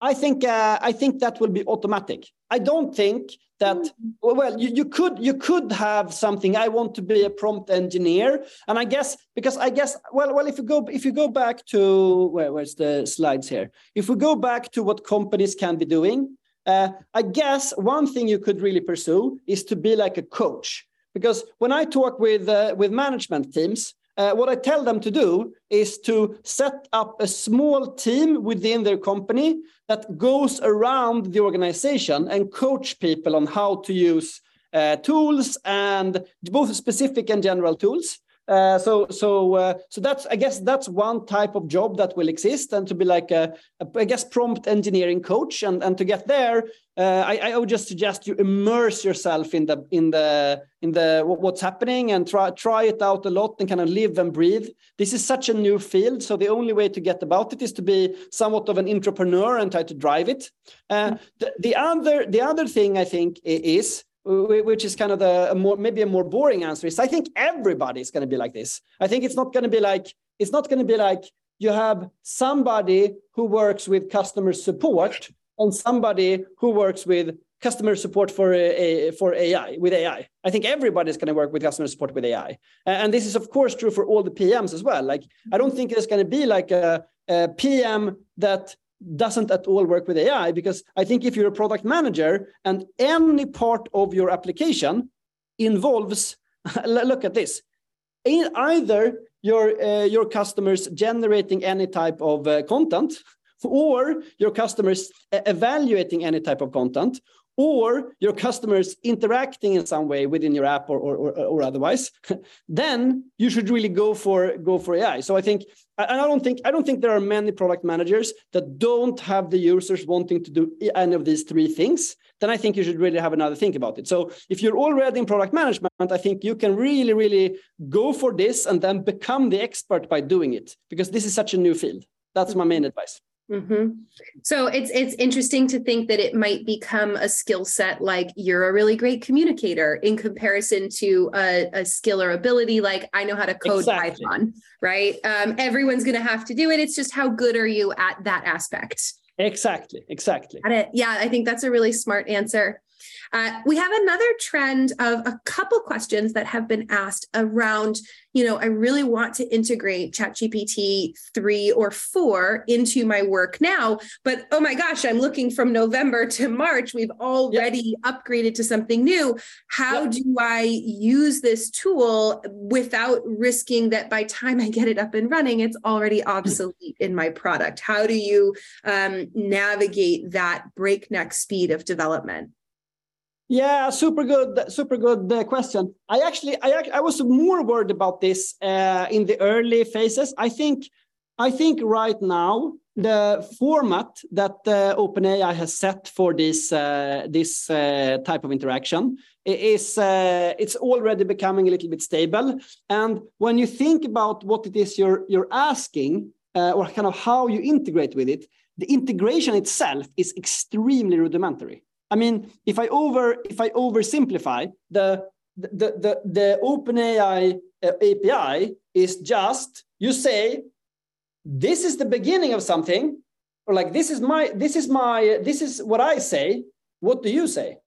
Speaker 3: I think uh, I think that will be automatic. I don't think that mm. well you, you could you could have something i want to be a prompt engineer and i guess because i guess well well if you go if you go back to where, where's the slides here if we go back to what companies can be doing uh, i guess one thing you could really pursue is to be like a coach because when i talk with uh, with management teams uh, what I tell them to do is to set up a small team within their company that goes around the organization and coach people on how to use uh, tools and both specific and general tools. Uh, so so uh, so that's I guess that's one type of job that will exist, and to be like a, a I guess prompt engineering coach, and and to get there, uh, I, I would just suggest you immerse yourself in the in the in the what's happening and try try it out a lot and kind of live and breathe. This is such a new field, so the only way to get about it is to be somewhat of an entrepreneur and try to drive it. Uh, the, the other the other thing I think is which is kind of the more maybe a more boring answer is I think everybody is going to be like this. I think it's not going to be like it's not going to be like you have somebody who works with customer support and somebody who works with customer support for a, for AI with AI. I think everybody is going to work with customer support with AI, and this is of course true for all the PMs as well. Like I don't think there's going to be like a, a PM that doesn't at all work with AI because I think if you're a product manager and any part of your application involves, look at this, either your uh, your customers generating any type of uh, content or your customers evaluating any type of content, or your customers interacting in some way within your app or, or, or, otherwise, then you should really go for go for AI. So I think and I don't think I don't think there are many product managers that don't have the users wanting to do any of these three things. Then I think you should really have another think about it. So if you're already in product management, I think you can really, really go for this and then become the expert by doing it because this is such a new field. That's my main advice.
Speaker 2: Mm-hmm. So it's it's interesting to think that it might become a skill set like you're a really great communicator in comparison to a, a skill or ability like I know how to code exactly. Python, right? Um, everyone's going to have to do it. It's just how good are you at that aspect?
Speaker 3: Exactly, exactly.
Speaker 2: Yeah, I think that's a really smart answer. Uh, we have another trend of a couple questions that have been asked around, you know, I really want to integrate ChatGPT 3 or 4 into my work now, but oh my gosh, I'm looking from November to March. We've already yep. upgraded to something new. How yep. do I use this tool without risking that by time I get it up and running, it's already obsolete in my product? How do you um, navigate that breakneck speed of development?
Speaker 3: Yeah, super good, super good uh, question. I actually, I, I was more worried about this uh, in the early phases. I think, I think right now the format that uh, OpenAI has set for this uh, this uh, type of interaction is uh, it's already becoming a little bit stable. And when you think about what it is you're you're asking or kind of how you integrate with it, the integration itself is extremely rudimentary. I mean, if I over if I oversimplify the the the, the OpenAI uh, API is just you say this is the beginning of something, or like this is my this is my this is what I say. What do you say?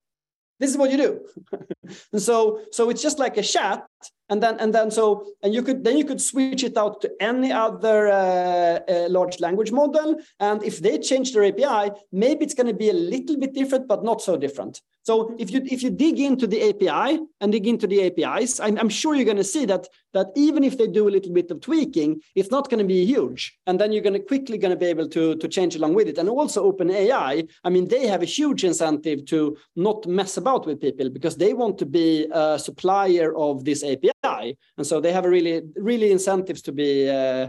Speaker 3: This is what you do. and so so it's just like a chat and then and then so and you could then you could switch it out to any other uh, uh, large language model. And if they change their api maybe it's going to be a little bit different but not so different. So if you if you dig into the api and dig into the apis i'm, I'm sure you're going to see that that even if they do a little bit of tweaking it's not going to be huge. And then you're going to quickly going to be able to to change along with it. And also open ai i mean they have a huge incentive to not mess about with people because they want to be a supplier of this api and so they have a really really incentives to be uh,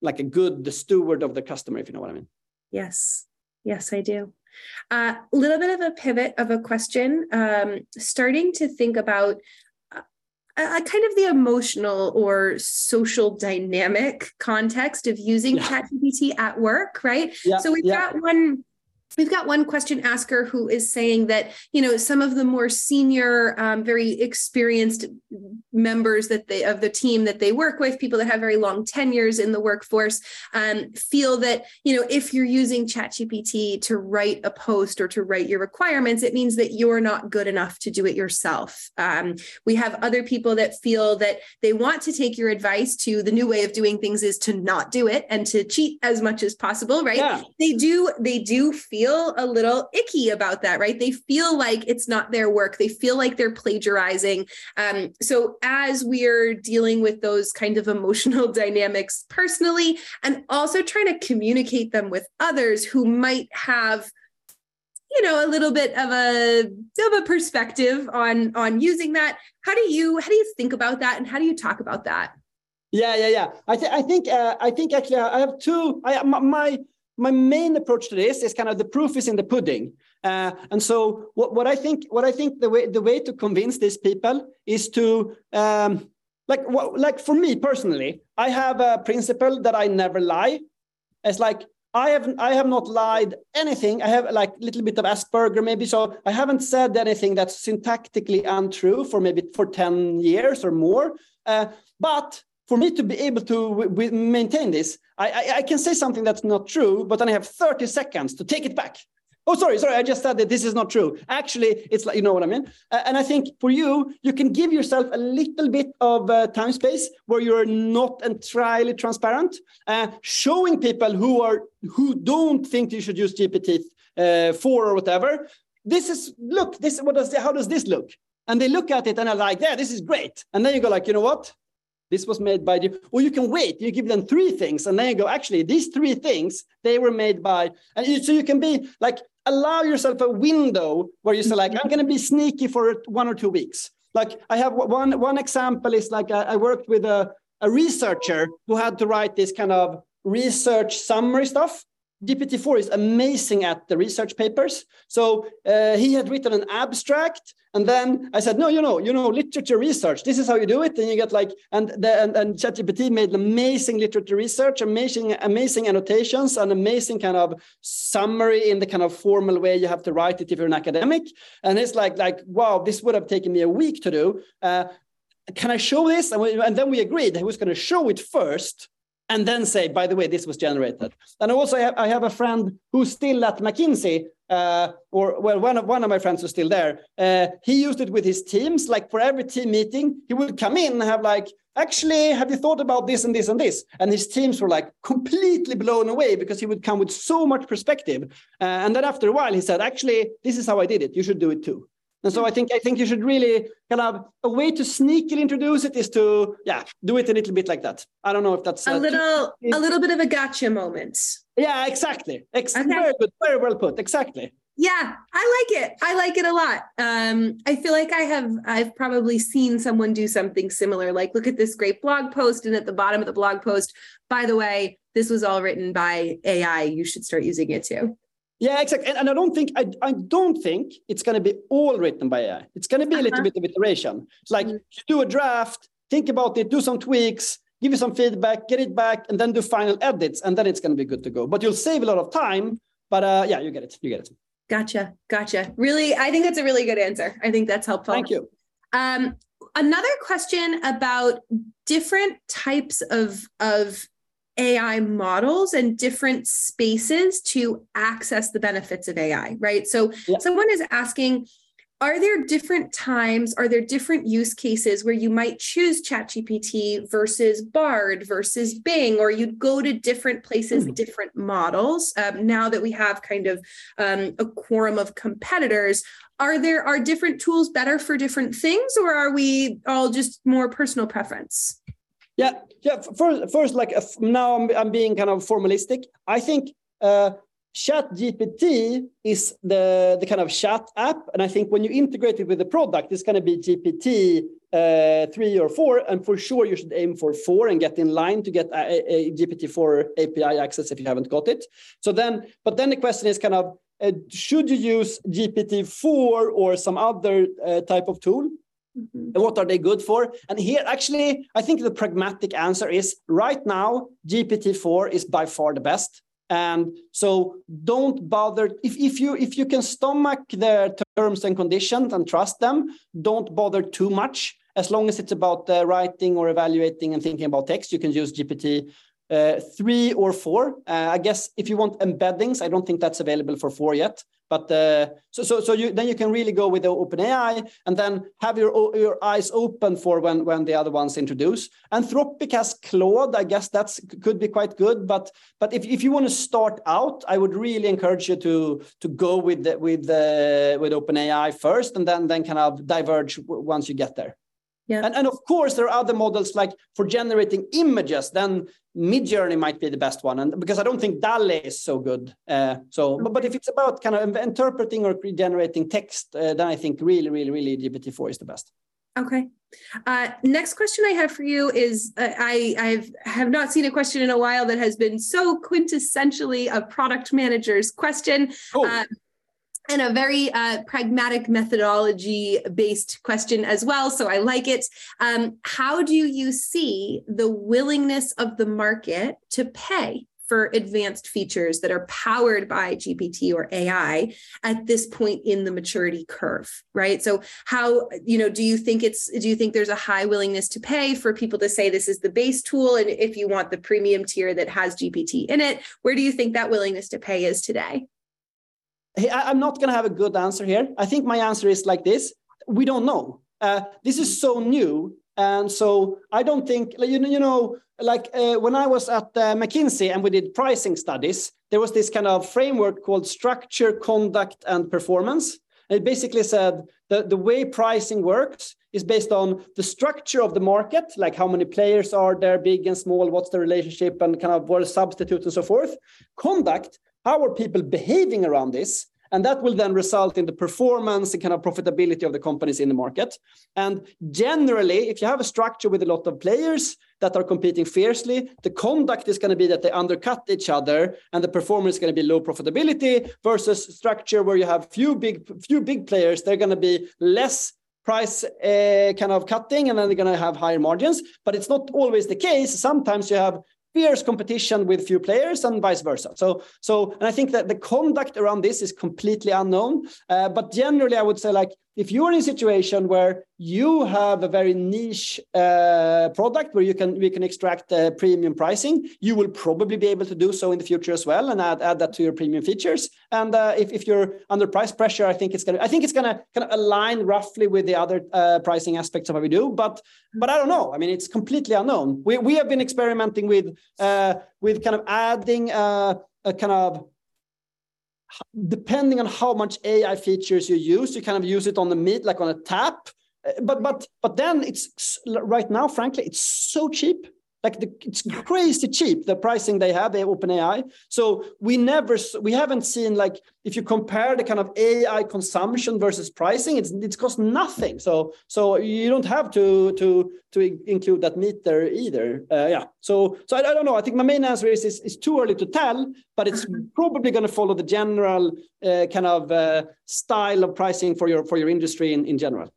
Speaker 3: like a good steward of the customer if you know what i mean
Speaker 2: yes yes i do a uh, little bit of a pivot of a question um, starting to think about uh, a, kind of the emotional or social dynamic context of using yeah. ChatGPT at work, right? Yeah, so we've yeah. got one We've got one question asker who is saying that you know some of the more senior, um, very experienced members that they of the team that they work with, people that have very long tenures in the workforce, um, feel that you know if you're using ChatGPT to write a post or to write your requirements, it means that you're not good enough to do it yourself. Um, we have other people that feel that they want to take your advice to the new way of doing things is to not do it and to cheat as much as possible, right? Yeah. They do. They do feel feel a little icky about that, right? They feel like it's not their work. They feel like they're plagiarizing. Um, so as we're dealing with those kind of emotional dynamics personally, and also trying to communicate them with others who might have you know a little bit of a of a perspective on on using that how do you how do you think about that and how do you talk about that
Speaker 3: yeah yeah yeah i, th- I think uh, i think actually i have two i my my main approach to this is kind of the proof is in the pudding. Uh, and so what, what I think what I think the way the way to convince these people is to um, like what, like for me personally, I have a principle that I never lie. It's like I have I have not lied anything. I have like a little bit of Asperger maybe, so I haven't said anything that's syntactically untrue for maybe for ten years or more. Uh, but for me to be able to maintain this, I, I, I, can say something that's not true, but then I have 30 seconds to take it back. Oh, sorry, sorry, I just said that this is not true. Actually, it's like, you know what I mean? Uh, and I think for you, you can give yourself a little bit of uh, time space where you're not entirely transparent, uh, showing people who are who don't think you should use GPT uh, 4 or whatever. This is, look, this, what does, how does this look? And they look at it and are like, yeah, this is great. And then you go like, you know what? This was made by you. Or you can wait, you give them three things, and then you go, actually, these three things, they were made by, and you, so you can be like, allow yourself a window where you say, like, I'm mm-hmm. going to be sneaky for one or two weeks. Like I have one, one example is like I, I worked with a, a researcher who had to write this kind of research summary stuff GPT-4 is amazing at the research papers. So uh, he had written an abstract, and then I said, no, you know, you know, literature research. This is how you do it. And you get like, and the, and, and ChatGPT made amazing literature research, amazing, amazing annotations, and amazing kind of summary in the kind of formal way you have to write it if you're an academic. And it's like, like, wow, this would have taken me a week to do. Uh, can I show this? And, we, and then we agreed he was going to show it first and then say, by the way, this was generated. And also, I have, I have a friend who's still at McKinsey, uh, or well, one of one of my friends who's still there. Uh, he used it with his teams. Like for every team meeting, he would come in and have like, actually, have you thought about this and this and this? And his teams were like completely blown away because he would come with so much perspective. Uh, and then after a while, he said, actually, this is how I did it. You should do it too. And so I think I think you should really kind of a way to sneakily introduce it is to yeah do it a little bit like that. I don't know if that's
Speaker 2: a little a little bit of a gotcha moment.
Speaker 3: Yeah, exactly. Ex- okay. Very good. Very well put. Exactly.
Speaker 2: Yeah, I like it. I like it a lot. Um, I feel like I have I've probably seen someone do something similar. Like, look at this great blog post, and at the bottom of the blog post, by the way, this was all written by AI. You should start using it too.
Speaker 3: Yeah, exactly. And, and I don't think I, I don't think it's going to be all written by AI. It's going to be uh-huh. a little uh-huh. bit of iteration. It's like mm-hmm. you do a draft, think about it, do some tweaks, give you some feedback, get it back, and then do final edits, and then it's going to be good to go. But you'll save a lot of time. But uh, yeah, you get it. You get it.
Speaker 2: Gotcha. Gotcha. Really, I think that's a really good answer. I think that's helpful.
Speaker 3: Thank you.
Speaker 2: Um, another question about different types of of AI models and different spaces to access the benefits of AI, right? So yeah. someone is asking, are there different times, are there different use cases where you might choose ChatGPT versus Bard versus Bing, or you'd go to different places, mm-hmm. different models? Um, now that we have kind of um, a quorum of competitors, are there are different tools better for different things, or are we all just more personal preference?
Speaker 3: Yeah, yeah. First, first, like uh, now, I'm, I'm being kind of formalistic. I think uh, Chat GPT is the the kind of chat app, and I think when you integrate it with the product, it's going to be GPT uh, three or four, and for sure you should aim for four and get in line to get a, a GPT four API access if you haven't got it. So then, but then the question is kind of. Uh, should you use GPT-4 or some other uh, type of tool? Mm-hmm. What are they good for? And here, actually, I think the pragmatic answer is right now, GPT-4 is by far the best. And so don't bother if, if you if you can stomach the terms and conditions and trust them, don't bother too much. As long as it's about uh, writing or evaluating and thinking about text, you can use GPT uh, three or four. Uh, I guess if you want embeddings, I don't think that's available for four yet. But uh, so so so you then you can really go with the OpenAI and then have your your eyes open for when when the other ones introduce. Anthropic has Claude. I guess that's could be quite good. But but if, if you want to start out, I would really encourage you to to go with the, with the, with OpenAI first, and then then kind of diverge once you get there. Yeah. And, and of course, there are other models like for generating images, then Midjourney might be the best one. And because I don't think DALL-E is so good. Uh, so, but, but if it's about kind of interpreting or generating text, uh, then I think really, really, really GPT-4 is the best.
Speaker 2: Okay. Uh, next question I have for you is uh, I I've have not seen a question in a while that has been so quintessentially a product manager's question. Oh. Uh, and a very uh, pragmatic methodology based question as well. So I like it. Um, how do you see the willingness of the market to pay for advanced features that are powered by GPT or AI at this point in the maturity curve, right? So how, you know, do you think it's do you think there's a high willingness to pay for people to say this is the base tool and if you want the premium tier that has GPT in it, where do you think that willingness to pay is today?
Speaker 3: I'm not going to have a good answer here. I think my answer is like this: we don't know. Uh, this is so new, and so I don't think you know. You know, like uh, when I was at uh, McKinsey and we did pricing studies, there was this kind of framework called structure, conduct, and performance. And it basically said that the way pricing works is based on the structure of the market, like how many players are there, big and small, what's the relationship, and kind of what are substitutes and so forth. Conduct, how are people behaving around this? And that will then result in the performance and kind of profitability of the companies in the market. And generally, if you have a structure with a lot of players that are competing fiercely, the conduct is going to be that they undercut each other, and the performance is going to be low profitability versus structure where you have few big few big players. They're going to be less price uh, kind of cutting and then they're going to have higher margins but it's not always the case sometimes you have fierce competition with few players and vice versa. So, so, and I think that the conduct around this is completely unknown. Uh, but generally, I would say like if you're in a situation where you have a very niche uh, product where you can we can extract uh, premium pricing, you will probably be able to do so in the future as well and add, add that to your premium features. And uh, if, if you're under price pressure, I think it's gonna I think it's gonna kind of align roughly with the other uh, pricing aspects of what we do. But but I don't know. I mean, it's completely unknown. We we have been experimenting with uh, with kind of adding uh, a kind of depending on how much AI features you use, you kind of use it on the meat, like on a tap. Uh, but but but then it's right now, frankly, it's so cheap like the, it's crazy cheap the pricing they have they open ai so we never we haven't seen like if you compare the kind of ai consumption versus pricing it's it's cost nothing. So so you don't have to to to include that meter either. Uh, yeah. So so I, I, don't know. I think my main answer is is, is too early to tell but it's mm-hmm. probably going to follow the general uh, kind of uh, style of pricing for your for your industry in, in general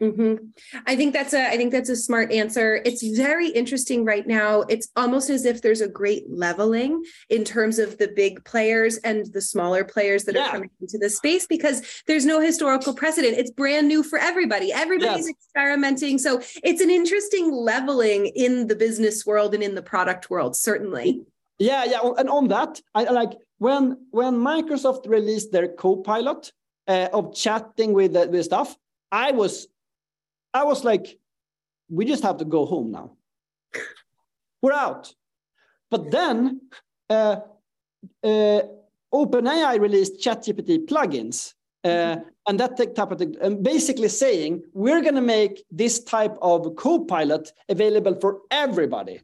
Speaker 2: Mm-hmm. I think that's a I think that's a smart answer. It's very interesting right now. It's almost as if there's a great leveling in terms of the big players and the smaller players that yeah. are coming into the space because there's no historical precedent. It's brand new for everybody. Everybody's yes. experimenting. So it's an interesting leveling in the business world and in the product world, certainly.
Speaker 3: Yeah, yeah. And on that, I like when when Microsoft released their Copilot uh, of chatting with the, with stuff. I was I was like, we just have to go home now. We're out. But then uh, uh, OpenAI released ChatGPT plugins. Uh, mm-hmm. and that type of and basically saying we're going to make this type of co-pilot available for everybody.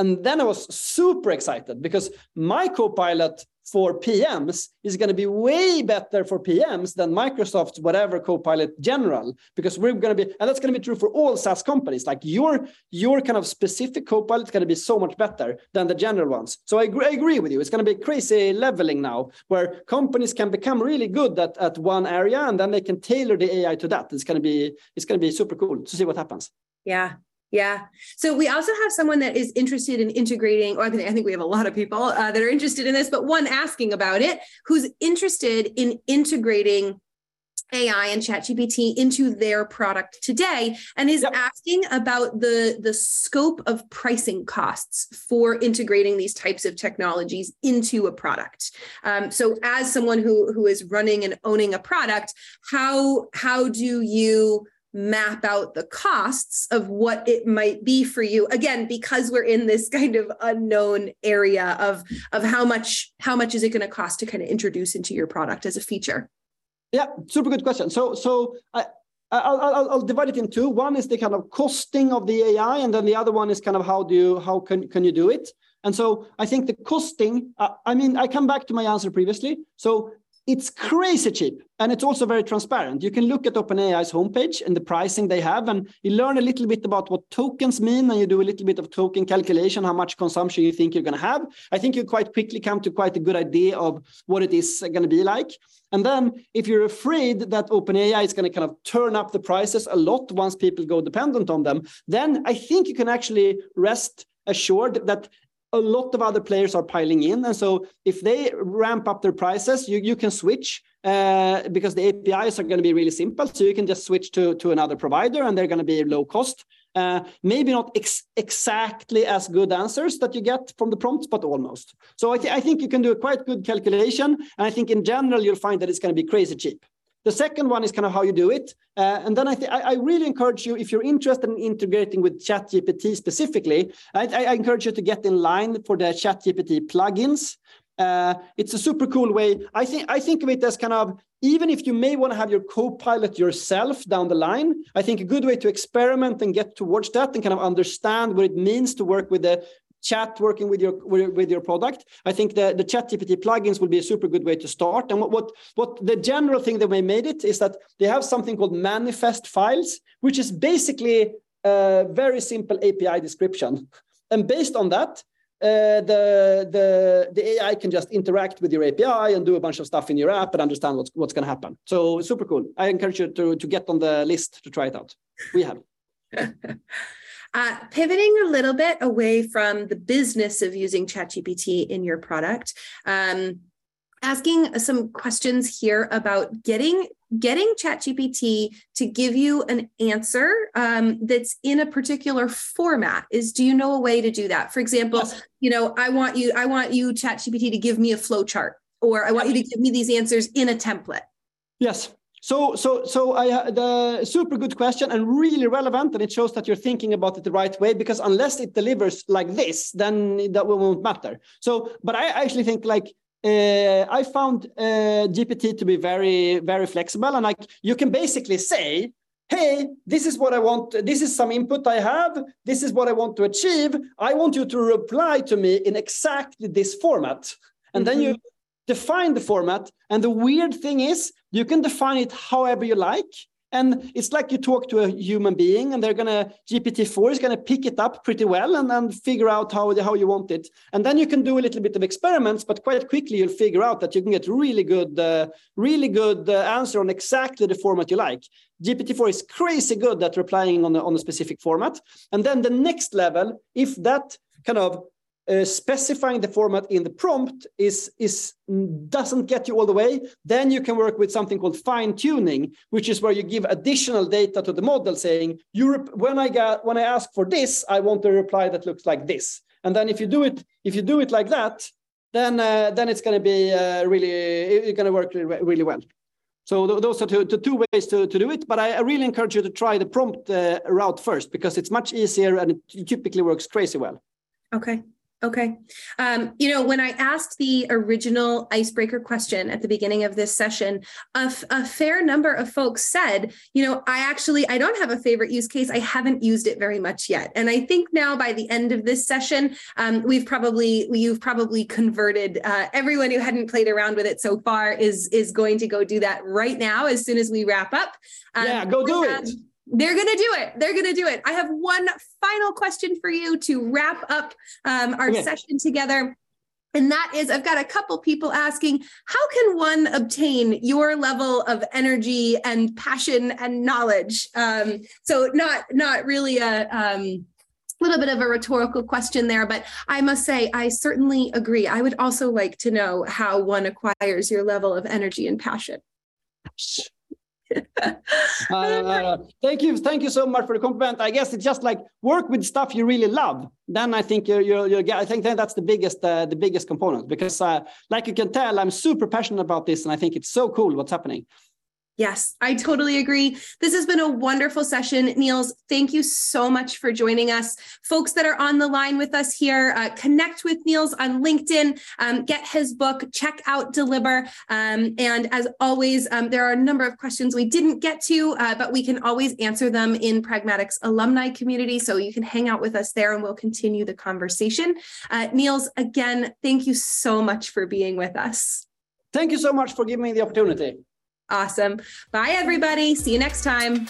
Speaker 3: And then I was super excited because my co-pilot for PMs is going to be way better for PMs than Microsoft's whatever Copilot General, because we're going to be, and that's going to be true for all SaaS companies. Like your your kind of specific Copilot is going to be so much better than the general ones. So I agree, I agree with you. It's going to be crazy leveling now, where companies can become really good at, at one area, and then they can tailor the AI to that. It's going to be it's going to be super cool to see what happens.
Speaker 2: Yeah, yeah. So we also have someone that is interested in integrating, or I think we have a lot of people uh, that are interested in this, but one asking about it who's interested in integrating AI and ChatGPT into their product today and is yep. asking about the, the scope of pricing costs for integrating these types of technologies into a product. Um, so as someone who, who is running and owning a product, how, how do you map out the costs of what it might be for you again because we're in this kind of unknown area of of how much how much is it going to cost to kind of introduce into your product as a feature
Speaker 3: yeah super good question so so i I'll, I'll, I'll, divide it in two. One is the kind of costing of the AI, and then the other one is kind of how do you how can can you do it? And so I think the costing. Uh, I mean, I come back to my answer previously. So it's crazy cheap and it's also very transparent. You can look at OpenAI's homepage and the pricing they have, and you learn a little bit about what tokens mean, and you do a little bit of token calculation, how much consumption you think you're going to have. I think you quite quickly come to quite a good idea of what it is going to be like. And then, if you're afraid that OpenAI is going to kind of turn up the prices a lot once people go dependent on them, then I think you can actually rest assured that a lot of other players are piling in. And so if they ramp up their prices, you, you can switch uh, because the APIs are going to be really simple. So you can just switch to, to another provider and they're going to be low cost. Uh, maybe not ex exactly as good answers that you get from the prompts, but almost. So I, th I think you can do a quite good calculation. And I think in general, you'll find that it's going to be crazy cheap. The second one is kind of how you do it. Uh, and then I, I, I, really encourage you, if you're interested in integrating with ChatGPT specifically, I, I, encourage you to get in line for the ChatGPT plugins. Uh, it's a super cool way. I think I think of it as kind of even if you may want to have your co-pilot yourself down the line, I think a good way to experiment and get towards that and kind of understand what it means to work with the chat working with your with your product. I think the the Chat GPT plugins will be a super good way to start. And what what what the general thing that we made it is that they have something called manifest files, which is basically a very simple API description. And based on that, uh, the, the, the AI can just interact with your API and do a bunch of stuff in your app and understand what's, what's going to happen. So super cool. I encourage you to, to get on the list to try it out. We have.
Speaker 2: Uh, pivoting a little bit away from the business of using ChatGPT in your product, um, asking some questions here about getting getting ChatGPT to give you an answer um, that's in a particular format. Is do you know a way to do that? For example, yes. you know, I want you, I want you ChatGPT to give me a flow chart, or I want you to give me these answers in a template.
Speaker 3: Yes. So, so, so I the super good question and really relevant, and it shows that you're thinking about it the right way. Because unless it delivers like this, then that won't matter. So, but I actually think like uh, I found uh, GPT to be very, very flexible. And like you can basically say, hey, this is what I want. This is some input I have. This is what I want to achieve. I want you to reply to me in exactly this format. And mm-hmm. then you mm-hmm. Define the format. And the weird thing is, you can define it however you like. And it's like you talk to a human being, and they're gonna GPT-4 is gonna pick it up pretty well and then figure out how how you want it. And then you can do a little bit of experiments, but quite quickly you'll figure out that you can get really good, uh, really good uh, answer on exactly the format you like. GPT-4 is crazy good at replying on a, on a specific format. And then the next level, if that kind of uh, specifying the format in the prompt is is doesn't get you all the way. Then you can work with something called fine tuning which is where you give additional data to the model saying you when i got when i ask for this i want a reply that looks like this. And then if you do it if you do it like that then uh, then it's going to be uh, really it's going to work really, well. So th those are two, the two ways to, to do it but I, I really encourage you to try the prompt uh, route first because it's much easier and it typically works crazy well.
Speaker 2: Okay Okay. Um, you know, when I asked the original icebreaker question at the beginning of this session, a, fair number of folks said, you know, I actually I don't have a favorite use case. I haven't used it very much yet. And I think now by the end of this session, um, we've probably you've probably converted uh, everyone who hadn't played around with it so far is is going to go do that right now as soon as we wrap up.
Speaker 3: Um, yeah, go do it.
Speaker 2: They're going to do it. They're going to do it. I have one final question for you to wrap up um, our okay. session together. And that is, I've got a couple people asking, how can one obtain your level of energy and passion and knowledge? Um, so not not really a um, little bit of a rhetorical question there, but I must say, I certainly agree. I would also like to know how one acquires your level of energy and passion.
Speaker 3: uh, thank you, thank you so much for the compliment. I guess it's just like work with stuff you really love. Then I think you're, you're, you're I think then that's the biggest, uh, the biggest component because, uh, like you can tell, I'm super passionate about this, and I think it's so cool what's happening.
Speaker 2: Yes, I totally agree. This has been a wonderful session. Nils, thank you so much for joining us. Folks that are on the line with us here, uh, connect with Nils on LinkedIn, um, get his book, check out Delibr. Um, and as always, um, there are a number of questions we didn't get to, uh, but we can always answer them in Pragmatics alumni community. So you can hang out with us there and we'll continue the conversation. Uh, Nils, again, thank you so much for being with us.
Speaker 3: Thank you so much for giving me the opportunity.
Speaker 2: Awesome. Bye, everybody. See you next time.